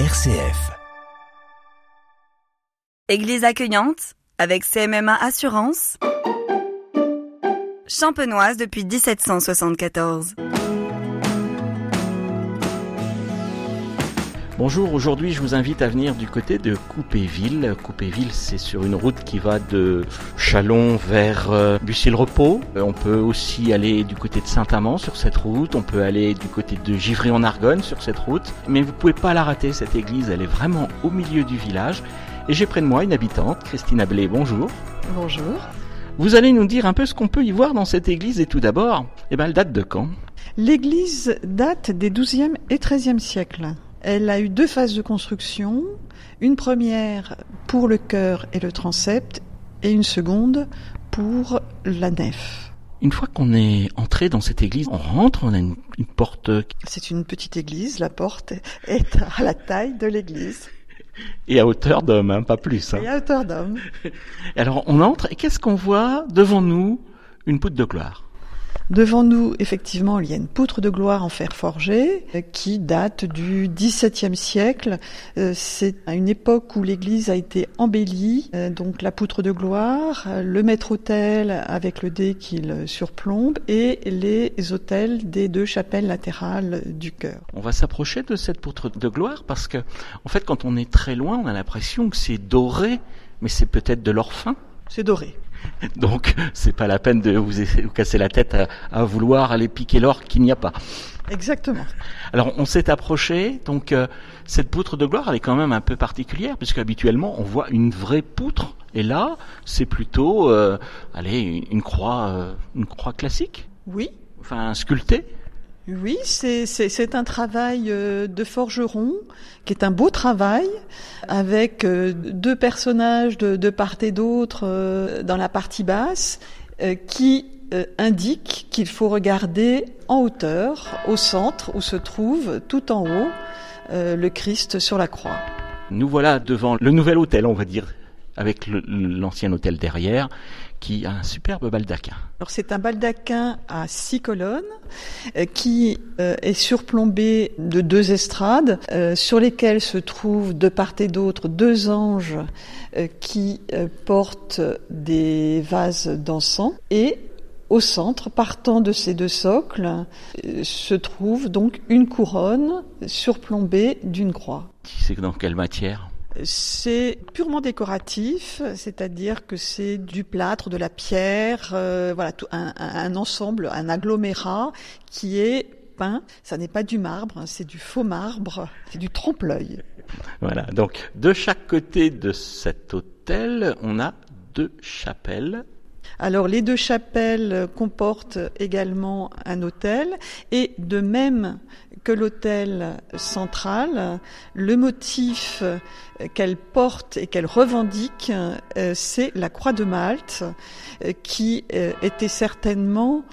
RCF. Église accueillante avec CMMA Assurance. Champenoise depuis 1774. Bonjour, aujourd'hui je vous invite à venir du côté de Coupéville. Coupéville, c'est sur une route qui va de Chalon vers euh, Bussy-le-Repos. Euh, On peut aussi aller du côté de Saint-Amand sur cette route. On peut aller du côté de Givry-en-Argonne sur cette route. Mais vous pouvez pas la rater, cette église. Elle est vraiment au milieu du village. Et j'ai près de moi une habitante, Christine Ablé. Bonjour. Bonjour. Vous allez nous dire un peu ce qu'on peut y voir dans cette église. Et tout d'abord, eh ben, elle date de quand? L'église date des XIIe et XIIIe siècles. Elle a eu deux phases de construction, une première pour le chœur et le transept et une seconde pour la nef. Une fois qu'on est entré dans cette église, on rentre, on a une, une porte C'est une petite église, la porte est à la taille de l'église et à hauteur d'homme, hein, pas plus. hein. et à hauteur d'homme. Alors on entre et qu'est-ce qu'on voit devant nous? Une poutre de gloire. Devant nous, effectivement, il y a une poutre de gloire en fer forgé euh, qui date du XVIIe siècle. Euh, C'est à une époque où l'église a été embellie. Euh, Donc la poutre de gloire, le maître-autel avec le dé qu'il surplombe et les autels des deux chapelles latérales du chœur. On va s'approcher de cette poutre de gloire parce que, en fait, quand on est très loin, on a l'impression que c'est doré, mais c'est peut-être de l'or fin. C'est doré. Donc, c'est pas la peine de vous, vous casser la tête à, à vouloir aller piquer l'or qu'il n'y a pas. Exactement. Alors, on s'est approché. Donc, euh, cette poutre de gloire, elle est quand même un peu particulière puisque habituellement, on voit une vraie poutre. Et là, c'est plutôt, euh, allez, une, une croix, euh, une croix classique, Oui, enfin sculptée. Oui, c'est un travail euh, de forgeron qui est un beau travail avec euh, deux personnages de, part et d'autre euh, dans la partie basse qui indiquent qu'il faut regarder en hauteur, au centre où se trouve tout en haut le Christ sur la croix. Nous voilà devant le nouvel hôtel, on va dire, avec l'ancien hôtel derrière, qui a un superbe baldaquin. Alors c'est un baldaquin à six colonnes euh, qui euh, est surplombé de deux estrades euh, sur lesquelles se trouvent de part et d'autre deux anges qui portent des vases d'encens et au centre, partant de ces deux socles, se trouve donc une couronne surplombée d'une croix. C'est dans quelle matière? C'est purement décoratif, c'est-à-dire que c'est du plâtre, de la pierre, euh, voilà, tout, un, un- ensemble, un agglomérat qui est peint. Ça n'est pas du marbre, hein, c'est du faux marbre, c'est du trompe-l'œil. Voilà, donc de chaque côté de cet hôtel, on a deux chapelles. Alors les deux chapelles comportent également un autel et de même que l'autel central, le motif qu'elle porte et qu'elle revendique, euh, c'est la croix de Malte euh, qui euh, était certainement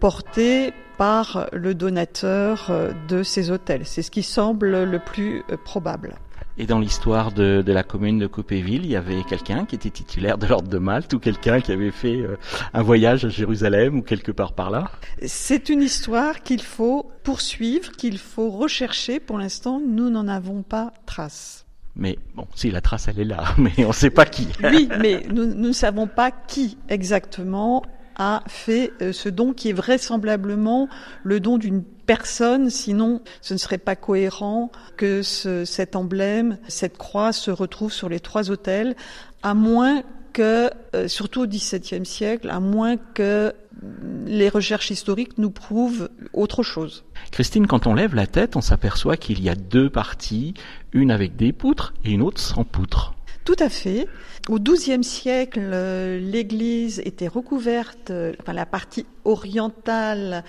portée par le donateur de ces autels. C'est ce qui semble le plus probable. Et dans l'histoire de, de la commune de Coupéville, il y avait quelqu'un qui était titulaire de l'ordre de Malte ou quelqu'un qui avait fait euh, un voyage à Jérusalem ou quelque part par là. C'est une histoire qu'il faut poursuivre, qu'il faut rechercher. Pour l'instant, nous n'en avons pas trace. Mais bon, si la trace elle est là, mais on ne sait pas qui. Oui, mais nous, nous ne savons pas qui exactement a fait euh, ce don qui est vraisemblablement le don d'une personne, sinon ce ne serait pas cohérent que ce- cet emblème, cette croix se retrouve sur les trois autels, à moins que, euh, surtout au XVIIe siècle, à moins que mm, les recherches historiques nous prouvent autre chose. Christine, quand on lève la tête, on s'aperçoit qu'il y a deux parties, une avec des poutres et une autre sans poutres. Tout à fait. Au XIIe siècle, euh, l'église était recouverte, euh, enfin la partie orientale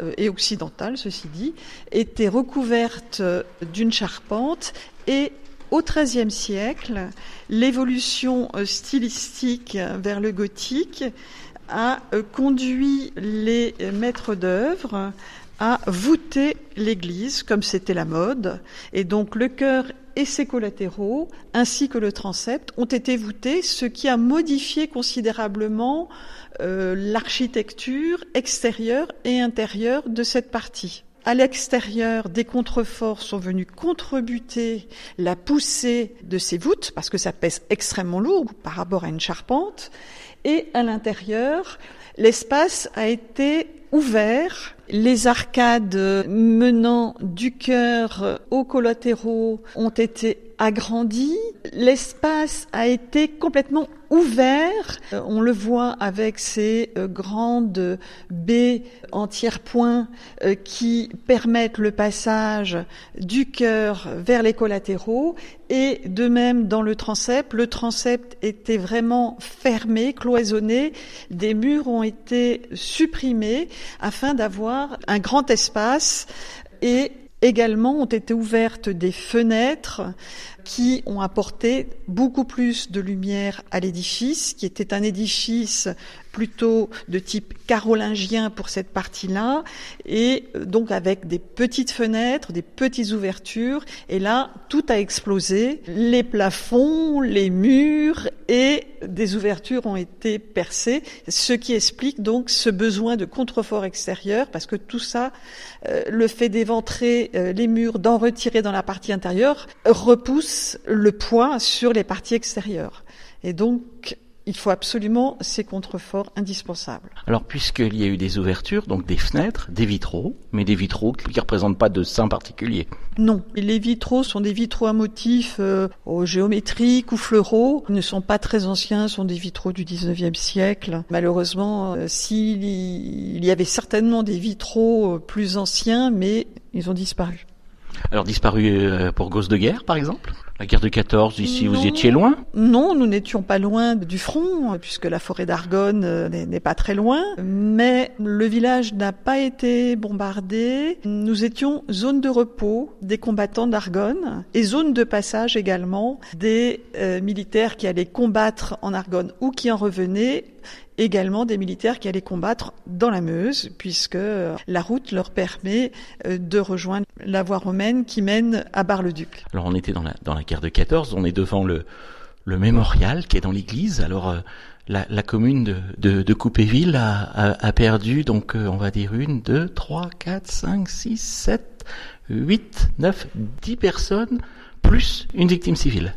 euh, et occidentale, ceci dit, était recouverte d'une charpente et au XIIIe siècle, l'évolution stylistique vers le gothique a conduit les maîtres d'œuvre à voûter l'église comme c'était la mode. Et donc le chœur et ses collatéraux, ainsi que le transept, ont été voûtés, ce qui a modifié considérablement euh, l'architecture extérieure et intérieure de cette partie. à l'extérieur, des contreforts sont venus contrebuter la poussée de ces voûtes, parce que ça pèse extrêmement lourd par rapport à une charpente. Et à l'intérieur, l'espace a été ouvert. Les arcades menant du cœur aux collatéraux ont été agrandi, l'espace a été complètement ouvert. Euh, on le voit avec ces euh, grandes baies en tiers-point euh, qui permettent le passage du cœur vers les collatéraux. Et de même dans le transept, le transept était vraiment fermé, cloisonné. Des murs ont été supprimés afin d'avoir un grand espace et Également ont été ouvertes des fenêtres qui ont apporté beaucoup plus de lumière à l'édifice, qui était un édifice plutôt de type carolingien pour cette partie-là, et euh, donc avec des petites fenêtres, des petites ouvertures, et là, tout a explosé. Les plafonds, les murs et des ouvertures ont été percées, ce qui explique donc ce besoin de contrefort extérieur, parce que tout ça, euh, le fait d'éventrer euh, les murs, d'en retirer dans la partie intérieure, repousse le poids sur les parties extérieures. Et donc, il faut absolument ces contreforts indispensables. Alors, puisqu'il y a eu des ouvertures, donc des fenêtres, des vitraux, mais des vitraux qui ne représentent pas de saint particulier. Non, les vitraux sont des vitraux à motifs euh, géométriques ou fleuraux. Ils ne sont pas très anciens, sont des vitraux du 19e siècle. Malheureusement, euh, s'il y, y avait certainement des vitraux euh, plus anciens, mais ils ont disparu. Alors disparu pour cause de guerre, par exemple? La guerre de 14, ici, vous étiez loin? Non, nous n'étions pas loin du front, puisque la forêt d'Argonne euh, n'est pas très loin. Mais le village n'a pas été bombardé. Nous étions zone de repos des combattants d'Argonne et zone de passage également des euh, militaires qui allaient combattre en Argonne ou qui en revenaient également des militaires qui allaient combattre dans la Meuse, puisque euh, la route leur permet de rejoindre la voie romaine qui mène à Bar-le-Duc. Alors on était dans la, dans la guerre de 14, on est devant le, mémorial qui est dans l'église. Alors euh, la, commune de, Coupéville a, perdu, donc on va dire une, deux, trois, quatre, cinq, six, sept, huit, neuf, dix personnes, plus une victime civile.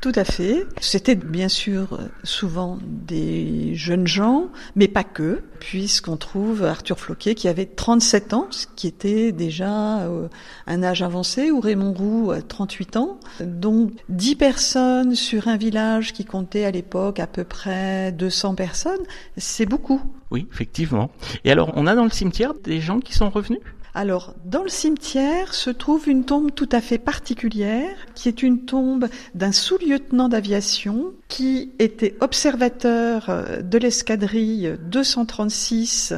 Tout à fait. C'était bien sûr souvent des jeunes gens, mais pas que, puisqu'on trouve Arthur Floquet qui avait 37 ans, ce qui était déjà euh, un âge avancé, ou Raymond Roux 38 ans. Donc 10 personnes sur un village qui comptait à l'époque à peu près 200 personnes, c'est beaucoup. Oui, effectivement. Et alors, on a dans le cimetière des gens qui sont revenus? Alors, dans le cimetière se trouve une tombe tout à fait particulière, qui est une tombe d'un sous-lieutenant d'aviation qui était observateur euh, de l'escadrille 236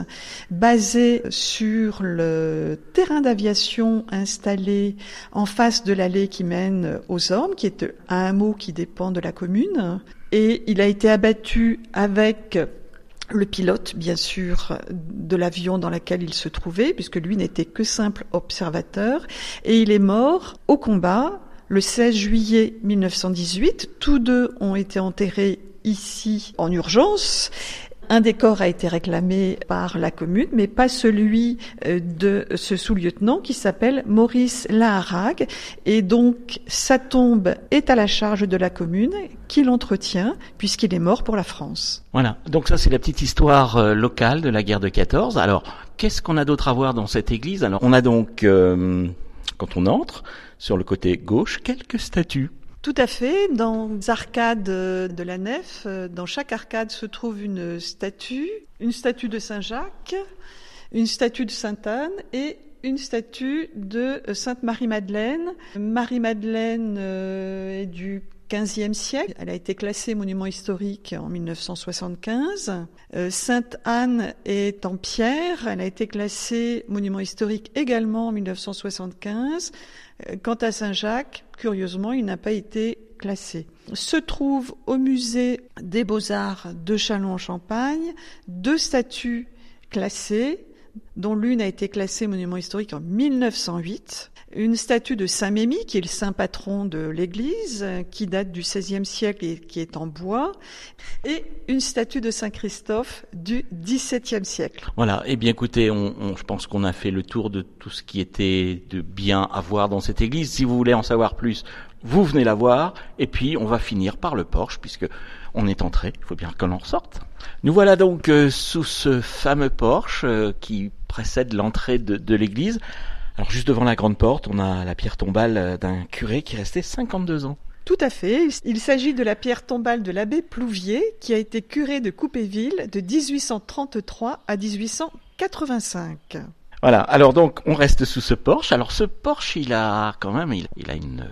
basé sur le terrain d'aviation installé en face de l'allée qui mène aux Ormes, qui est un hameau qui dépend de la commune. Et il a été abattu avec le pilote, bien sûr, de l'avion dans lequel il se trouvait, puisque lui n'était que simple observateur, et il est mort au combat le 16 juillet 1918. Tous deux ont été enterrés ici en urgence, un décor a été réclamé par la commune, mais pas celui euh, de ce sous-lieutenant qui s'appelle Maurice Laharag. Et donc, sa tombe est à la charge de la commune qui l'entretient puisqu'il est mort pour la France. Voilà. Donc ça, c'est la petite histoire euh, locale de la guerre de 14. Alors, qu'est-ce qu'on a d'autre à voir dans cette église? Alors, on a donc, euh, quand on entre, sur le côté gauche, quelques statues. Tout à fait. Dans les arcades de la nef, euh, dans chaque arcade se trouve une statue, une statue de Saint Jacques, une statue de Sainte Anne et une statue de Sainte Marie-Madeleine. Marie-Madeleine euh, est du 15e siècle. Elle a été classée monument historique en 1975. Euh, Sainte Anne est en pierre. Elle a été classée monument historique également en 1975. Euh, quant à Saint-Jacques, curieusement, il n'a pas été classé. Se trouve au musée des beaux-arts de Châlons-en-Champagne deux statues classées dont l'une a été classée monument historique en 1908. Une statue de Saint Mémy, qui est le saint patron de l'église, qui date du XVIe siècle et qui est en bois, et une statue de Saint Christophe du XVIIe siècle. Voilà. Eh bien, écoutez, on, je pense qu'on a fait le tour de tout ce qui était de bien à voir dans cette église. Si vous voulez en savoir plus, vous venez la voir, et puis on va finir par le porche, puisque on est entré, il faut bien qu'on en ressorte. Nous voilà donc euh, sous ce fameux porche euh, qui précède l'entrée de, de l'église. Alors juste devant la grande porte, on a la pierre tombale euh, d'un curé qui restait 52 ans. Tout à fait. Il s'agit de la pierre tombale de l'abbé Plouvier, qui a été curé de Coupéville de 1833 à 1885. Voilà. Alors donc, on reste sous ce porche. Alors ce porche, il a quand même, il, il a une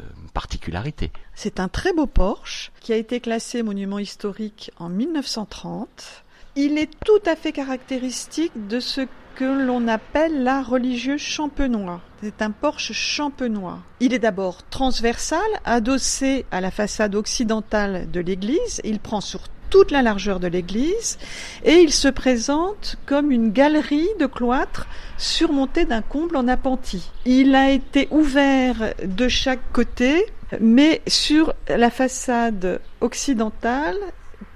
C'est un très beau porche qui a été classé monument historique en 1930. Il est tout à fait caractéristique de ce que l'on appelle la religieuse champenois. C'est un porche champenois. Il est d'abord transversal, adossé à la façade occidentale de l'église. Il prend sur toute la largeur de l'église et il se présente comme une galerie de cloître surmontée d'un comble en appentis. Il a été ouvert de chaque côté, mais sur la façade occidentale,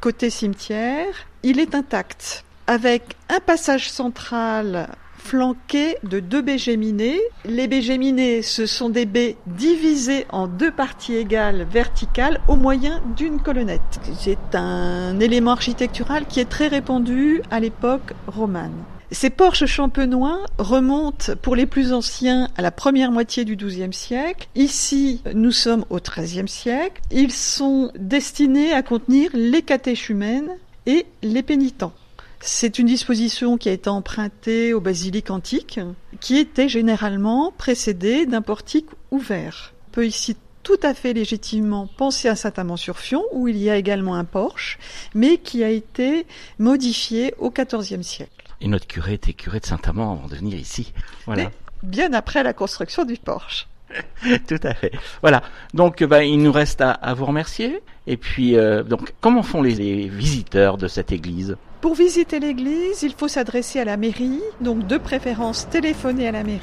côté cimetière, il est intact avec un passage central flanqué de deux baies. Les baies ce sont des baies divisées en deux parties égales verticales au moyen d'une colonnette. C'est un élément architectural qui est très répandu à l'époque romane. Ces porches champenois remontent pour les plus anciens à la première moitié du XIIe siècle. Ici, nous sommes au XIIIe siècle. Ils sont destinés à contenir les catéchumènes et les pénitents. C'est une disposition qui a été empruntée aux basiliques antiques, qui était généralement précédée d'un portique ouvert. On peut ici tout à fait légitimement penser à Saint-Amand-sur-Fion, où il y a également un porche, mais qui a été modifié au XIVe siècle. Et notre curé était curé de Saint-Amand avant de venir ici. Voilà. Mais bien après la construction du porche. Tout à fait. Voilà. Donc, bah, il nous reste à, à vous remercier. Et puis, euh, donc, comment font les, les visiteurs de cette église? Pour visiter l'église, il faut s'adresser à la mairie, donc de préférence téléphoner à la mairie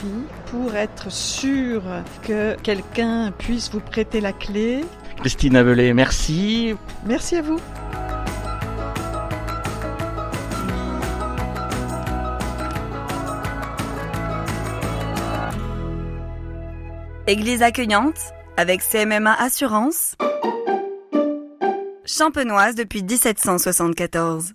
pour être sûr que quelqu'un puisse vous prêter la clé. Christine Avelé, merci. Merci à vous. Église accueillante avec CMMA Assurance. Champenoise depuis 1774.